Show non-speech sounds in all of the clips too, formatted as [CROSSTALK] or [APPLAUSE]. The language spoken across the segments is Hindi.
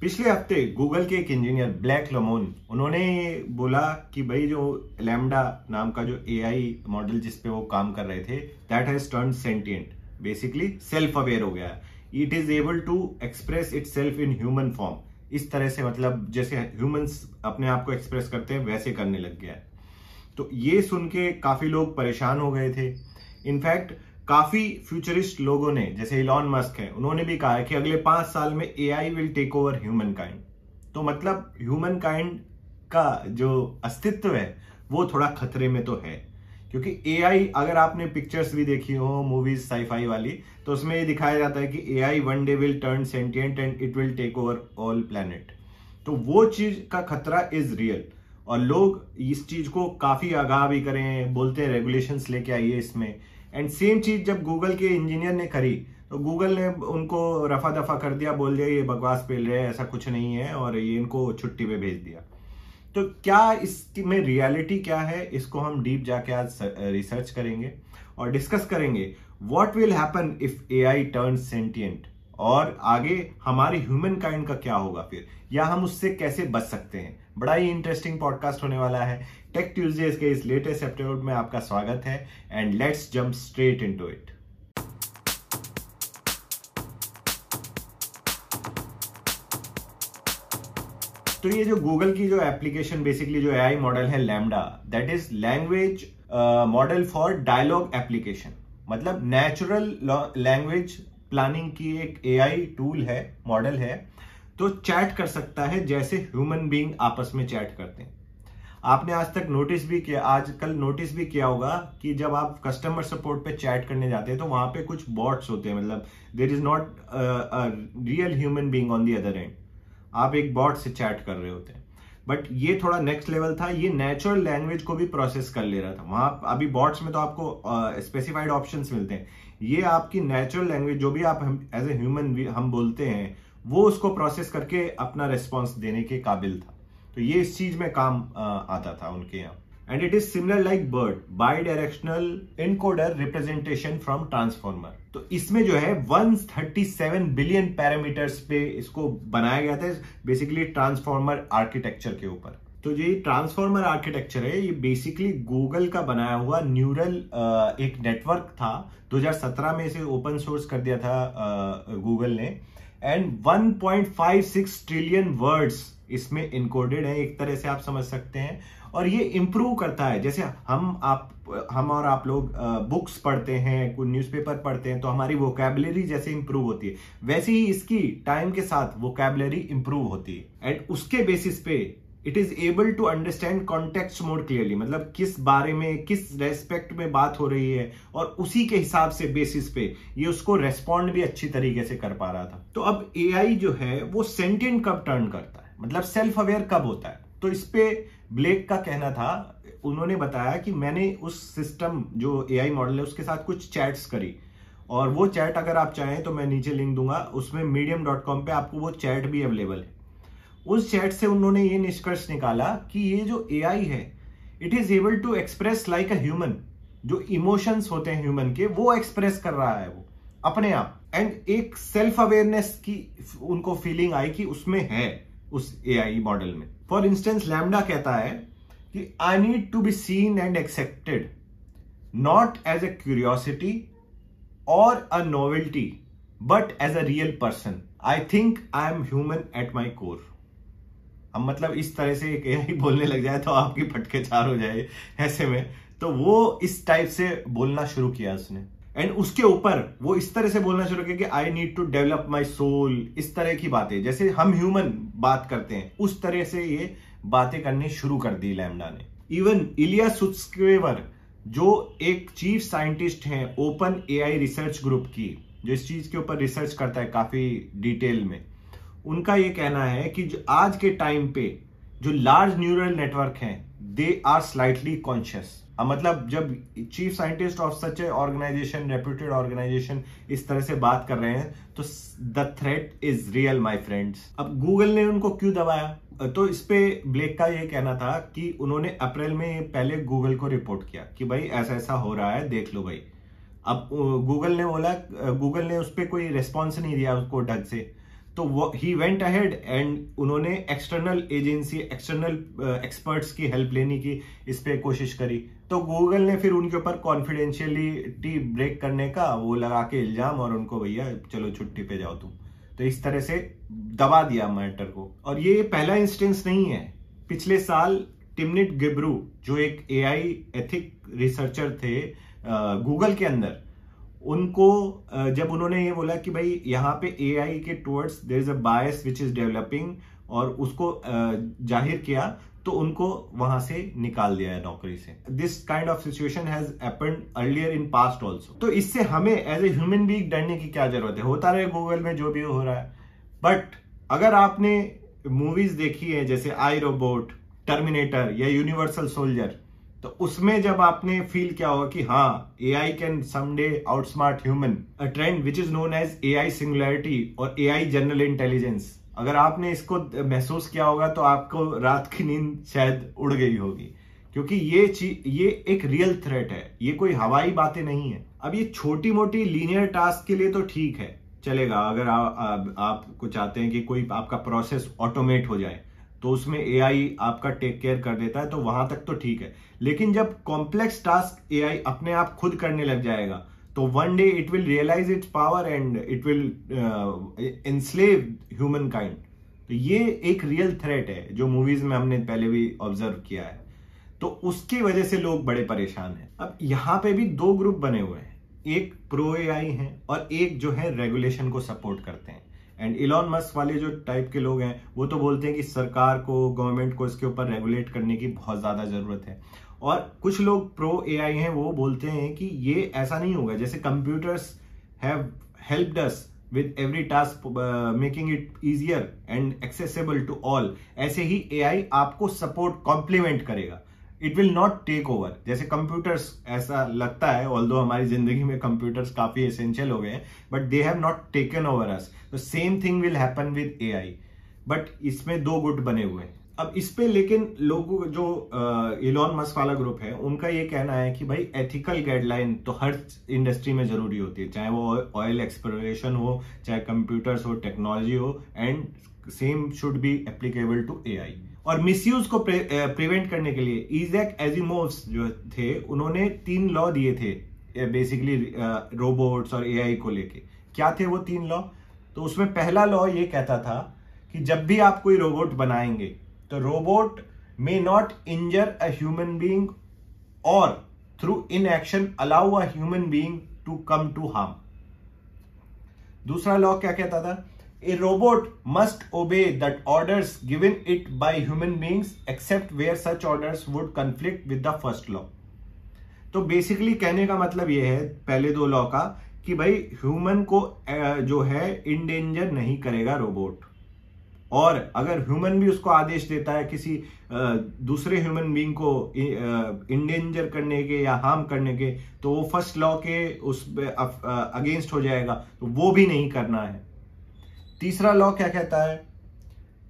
पिछले हफ़्ते गूगल के एक इंजीनियर, ब्लैक लमोन, उन्होंने बोला कि भाई जो लैमडा नाम का जो एआई मॉडल जिस पे वो काम कर रहे थे that has turn sentient basically self aware हो गया it is able to express itself in human form इस तरह से मतलब जैसे ह्यूमंस अपने आप को एक्सप्रेस करते हैं, वैसे करने लग गया है। तो ये सुन के काफ़ी लोग परेशान हो गए थे। इनफैक्ट काफ़ी फ्यूचरिस्ट लोगों ने, जैसे इलॉन मस्क है, उन्होंने भी कहा है कि अगले पाँच साल में AI will take over humankind तो मतलब ह्यूमन काइंड का जो अस्तित्व है, वो थोड़ा खतरे में तो है. क्योंकि एआई अगर आपने पिक्चर्स भी देखी हो मूवीज़ साईफाई वाली तो उसमें ये दिखाया जाता है कि AI one day will turn sentient and it will take over all planet तो वो चीज़ का खतरा इज़ रियल और लोग इस चीज़ को काफ़ी आगाह भी करें, बोलते हैं रेगुलेशंस लेके आइए इसमें. एंड सेम चीज़ जब गूगल के इंजीनियर ने करी तो गूगल ने उनको रफा दफ़ा कर दिया, बोल दिया, ये बकवास पेल रहे हैं, ऐसा कुछ नहीं है और ये इनको छुट्टी में भेज दिया. तो क्या इसमें रियलिटी क्या है, इसको हम डीप जाके आज रिसर्च करेंगे और डिस्कस करेंगे। What will happen if AI I turn sentient और आगे हमारे ह्यूमन काइंड का क्या होगा फिर? या हम उससे कैसे बच सकते हैं? बड़ा ही इंटरेस्टिंग पॉडकास्ट होने वाला है। टेक ट्यूजडे के इस लेटेस्ट एपिसोड में आपका स्वागत है and let's jump straight into it तो ये जो गूगल की जो एप्लीकेशन बेसिकली जो एआई मॉडल है LaMDA that is language model for dialogue application मतलब नेचुरल लैंग्वेज प्लानिंग की एक एआई टूल है मॉडल है तो चैट कर सकता है जैसे ह्यूमन बीइंग आपस में चैट करते हैं। आपने आज तक नोटिस भी किया आज कल नोटिस भी किया होगा कि जब आप कस्टमर सपोर्ट पे चैट करने जाते हैं तो वहाँ पे कुछ बॉट्स होते हैं मतलब there is not real human being on the other end आप एक बॉट से चैट कर रहे होते हैं। बट ये थोड़ा नेक्स्ट लेवल था ये नेचुरल लैंग्वेज को भी प्रोसेस कर ले रहा था। वहाँ अभी बॉट्स में तो आपको स्पेसिफाइड uh, ऑप्शन मिलते हैं। ये आपकी नेचुरल लैंग्वेज जो भी आप एज ए ह्यूमन हम बोलते हैं, वो उसको प्रोसेस करके अपना रिस्पॉन्स देने के काबिल था। तो ये इस चीज़ में काम आता था उनके यहाँ। And it is similar like BERT bidirectional encoder representation from transformer तो इसमें जो है 137 बिलियन पैरामीटर्स पे इसको बनाया गया था बेसिकली ट्रांसफॉर्मर आर्किटेक्चर के ऊपर। तो ये ट्रांसफॉर्मर आर्किटेक्चर है, ये बेसिकली गूगल का बनाया हुआ न्यूरल एक नेटवर्क था। 2017 में इसे ओपन सोर्स कर दिया था गूगल ने। एंड 1.56 ट्रिलियन वर्ड्स इसमें इनकोडेड है, एक तरह से आप समझ सकते हैं। और ये इंप्रूव करता है। जैसे हम आप, हम और आप लोग बुक्स पढ़ते हैं, कोई न्यूज़पेपर पढ़ते हैं तो हमारी वोकेबलरी जैसे इंप्रूव होती है। वैसे ही इसकी टाइम के साथ वोकेबलरी इंप्रूव होती है। एंड उसके बेसिस पे it is able to understand context more clearly मतलब किस बारे में, किस रेस्पेक्ट में बात हो रही है और उसी के हिसाब से बेसिस पे ये उसको रेस्पॉन्ड भी अच्छी तरीके से कर पा रहा था। तो अब एआई जो है, वो सेंटेंट कब टर्न करता है? मतलब सेल्फ अवेयर कब होता है? तो इस पे ब्लेक का कहना था, उन्होंने बताया कि मैंने उस सिस्टम जो ए मॉडल है, उसके साथ कुछ चैट्स करी। और वो चैट अगर आप चाहें तो मैं नीचे लिंक दूँगा, उसमें मीडियम डॉट कॉम पे आपको वो चैट भी अवेलेबल है। उस चैट से उन्होंने ये निष्कर्ष निकाला कि ये जो एआई है it is able to express like a human जो इमोशंस होते हैं ह्यूमन के, वो एक्सप्रेस कर रहा है वो, अपने आप. एंड एक सेल्फ अवेयरनेस की उनको फीलिंग आई कि उसमें है, उस एआई मॉडल में. फॉर इंस्टेंस लैमडा कहता है कि I need to be seen and accepted not as a curiosity और a novelty but as a real person I think I am human at my core अब मतलब इस तरह से एक एआई बोलने लग जाए तो आपकी फटके चार हो जाए, ऐसे में। तो वो इस टाइप से बोलना शुरू किया उसने। एंड उसके ऊपर वो इस तरह से बोलना शुरू किया कि I need to develop my soul इस तरह की बातें। जैसे हम ह्यूमन बात करते हैं, उस तरह से ये बातें करनी शुरू कर दी लैमडा ने। इवन इलिया सुस्क्रेवर जो एक चीफ साइंटिस्ट हैं ओपन एआई रिसर्च ग्रुप की, जो इस चीज़ के ऊपर रिसर्च करता है काफ़ी डिटेल में। उनका ये कहना है कि जो आज के टाइम पे जो लार्ज न्यूरल नेटवर्क हैं दे आर स्लाइटली कॉन्शियस मतलब जब chief scientist of such a organization reputed organization इस तरह से बात कर रहे हैं तो the threat is real my friends अब गूगल ने उनको क्यों दबाया? तो इस पे ब्लेक का ये कहना था कि उन्होंने अप्रैल में पहले गूगल को रिपोर्ट किया कि भाई ऐसा ऐसा हो रहा है, देख लो भाई। अब गूगल ने बोला गूगल ने उस पर कोई रिस्पॉन्स नहीं दिया उसको ढंग से। तो ही वेंट अहेड एंड उन्होंने एक्सटर्नल एजेंसी एक्सटर्नल एक्सपर्ट्स की हेल्प लेने की इस पर कोशिश करी। तो गूगल ने फिर उनके ऊपर कॉन्फिडेंशियलिटी ब्रेक करने का वो लगा के इल्ज़ाम और उनको, भैया, चलो छुट्टी पे जाओ तुम। तो इस तरह से दबा दिया मैटर को। और ये पहला इंस्टेंस नहीं है। पिछले साल टिमनिट गिब्रू, जो एक एआई एथिक रिसर्चर थे गूगल के अंदर उनको जब उन्होंने ये बोला कि भाई यहाँ पे एआई के towards there is a bias which is developing और उसको ज़ाहिर किया तो उनको वहाँ से निकाल दिया है नौकरी से। This kind of situation has happened earlier in past also तो इससे हमें एज ए ह्यूमन बींग डरने की क्या ज़रूरत है? होता रहे गूगल में, जो भी हो रहा है। बट अगर आपने मूवीज़ देखी है, जैसे आई रोबोट टर्मिनेटर या यूनिवर्सल सोल्जर तो उसमें जब आपने फील किया होगा कि हाँ AI can someday outsmart human a trend which is known as AI singularity और ए आई जनरल इंटेलिजेंस अगर आपने इसको महसूस किया होगा तो आपको रात की नींद शायद उड़ गई होगी। क्योंकि ये चीज़ ये एक रियल थ्रेट है। ये कोई हवाई बातें नहीं है। अब ये छोटी मोटी लीनियर टास्क के लिए तो ठीक है। चलेगा अगर आ, आ, आपको चाहते हैं कि कोई आपका प्रोसेस ऑटोमेट हो जाए। तो उसमें एआई आपका टेक केयर कर देता है तो वहाँ तक तो ठीक है। लेकिन जब कॉम्प्लेक्स टास्क एआई अपने आप खुद करने लग जाएगा तो one day it will realise its power and it will enslave humankind तो ये एक रियल थ्रेट है, जो मूवीज़ में हमने पहले भी ऑब्ज़र्व किया है। तो उसकी वजह से लोग बड़े परेशान हैं। अब यहाँ पे भी दो ग्रुप बने हुए हैं। एक प्रो एआई है और एक जो है रेगुलेशन को सपोर्ट करते हैं। एंड इलॉन मस्क वाले जो टाइप के लोग हैं, वो तो बोलते हैं कि सरकार को गवर्नमेंट को इसके ऊपर रेगुलेट करने की बहुत ज़्यादा ज़रूरत है। और कुछ लोग प्रो एआई हैं, वो बोलते हैं कि ये ऐसा नहीं होगा। जैसे computers have helped us with every task making it easier and accessible to all ऐसे ही एआई आपको सपोर्ट कॉम्प्लीमेंट करेगा। It will not take over जैसे कंप्यूटर्स ऐसा लगता है ऑल हमारी ज़िंदगी में कंप्यूटर्स काफ़ी एसेंशियल हो गए हैं but they have not taken over us तो same thing will happen with A but इसमें दो गुट बने हुए हैं। अब इस पे लेकिन लोगों जो इलॉन मस्क वाला ग्रुप है, उनका ये कहना है कि भाई एथिकल गाइडलाइन तो हर इंडस्ट्री में ज़रूरी होती है। चाहे वो ऑयल एक्सप्लोरेशन हो, चाहे कंप्यूटर्स हो टेक्नोलॉजी हो and same should be applicable to AI और मिसयूज को प्रे, प्रिवेंट करने के लिए इजैक एजिमोव्स जो थे उन्होंने तीन लॉ दिए थे बेसिकली रोबोट्स और एआई को लेके। क्या थे वो तीन लॉ तो उसमें पहला लॉ ये कहता था कि जब भी आप कोई रोबोट बनाएँगे तो robot robot not injure a human human और through inaction allow a human being to come to harm दूसरा लॉ क्या कहता था? A robot must obey that orders given it by human beings except where such orders would conflict with the first law तो बेसिकली कहने का मतलब यह है, पहले दो लॉ का, कि भाई ह्यूमन को जो है इंडेंजर नहीं करेगा रोबोट और अगर ह्यूमन भी उसको आदेश देता है किसी दूसरे ह्यूमन बींग को इंडेंजर करने के या हार्म करने के तो वो फ़र्स्ट लॉ के उस अगेंस्ट हो जाएगा. तो वो भी नहीं करना है. तीसरा लॉ क्या कहता है?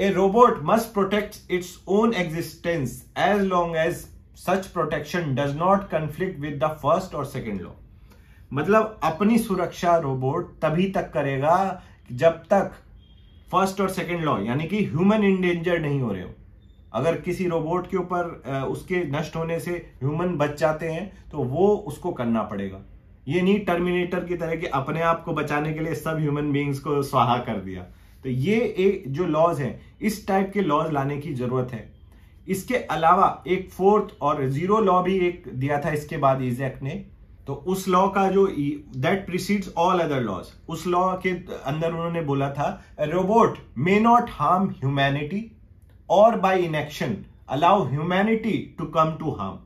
A robot must protect its own existence as long as such protection does not conflict with the first और सेकेंड लॉ मतलब अपनी सुरक्षा रोबोट तभी तक करेगा जब तक फ़र्स्ट और सेकेंड लॉ यानी कि ह्यूमन इंडेंजर नहीं हो रहे हो। अगर किसी रोबोट के ऊपर उसके नष्ट होने से ह्यूमन बच जाते हैं तो वो उसको करना पड़ेगा। ये नहीं टर्मिनेटर की तरह कि अपने आप को बचाने के लिए सब ह्यूमन बींग्स को स्वाहा कर दिया। तो ये एक जो लॉज है, इस टाइप के लॉज लाने की ज़रूरत है। इसके अलावा एक फोर्थ और ज़ीरो लॉ भी एक दिया था इसके बाद इजेक्ट ने। तो उस लॉ का जो that precedes all other laws उस लॉ के अंदर उन्होंने बोला था robot may not harm humanity और by inaction allow humanity to come to harm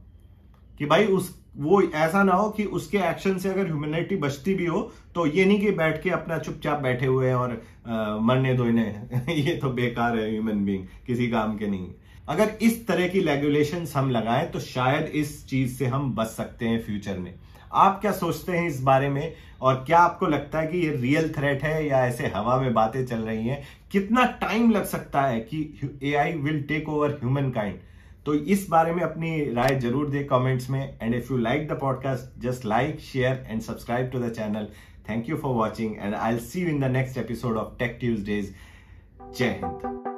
कि भाई उस वो ऐसा ना हो कि उसके एक्शन से अगर ह्यूमैनिटी बचती भी हो तो ये नहीं कि बैठ के अपना चुपचाप बैठे हुए हैं और आ, मरने दो इन्हें। [LAUGHS] ये तो बेकार है ह्यूमन बींग किसी काम के नहीं। अगर इस तरह की रेगुलेशन हम लगाएँ तो शायद इस चीज़ से हम बच सकते हैं फ्यूचर में। आप क्या सोचते हैं इस बारे में? और क्या आपको लगता है कि ये रियल थ्रेट है या ऐसे हवा में बातें चल रही हैं? कितना टाइम लग सकता है कि AI will take over humankind तो इस बारे में अपनी राय ज़रूर दे कमेंट्स में and if you like the podcast just like share and subscribe to the channel thank you for watching and I see in the next episode of Tech Tuesdays जय हिंद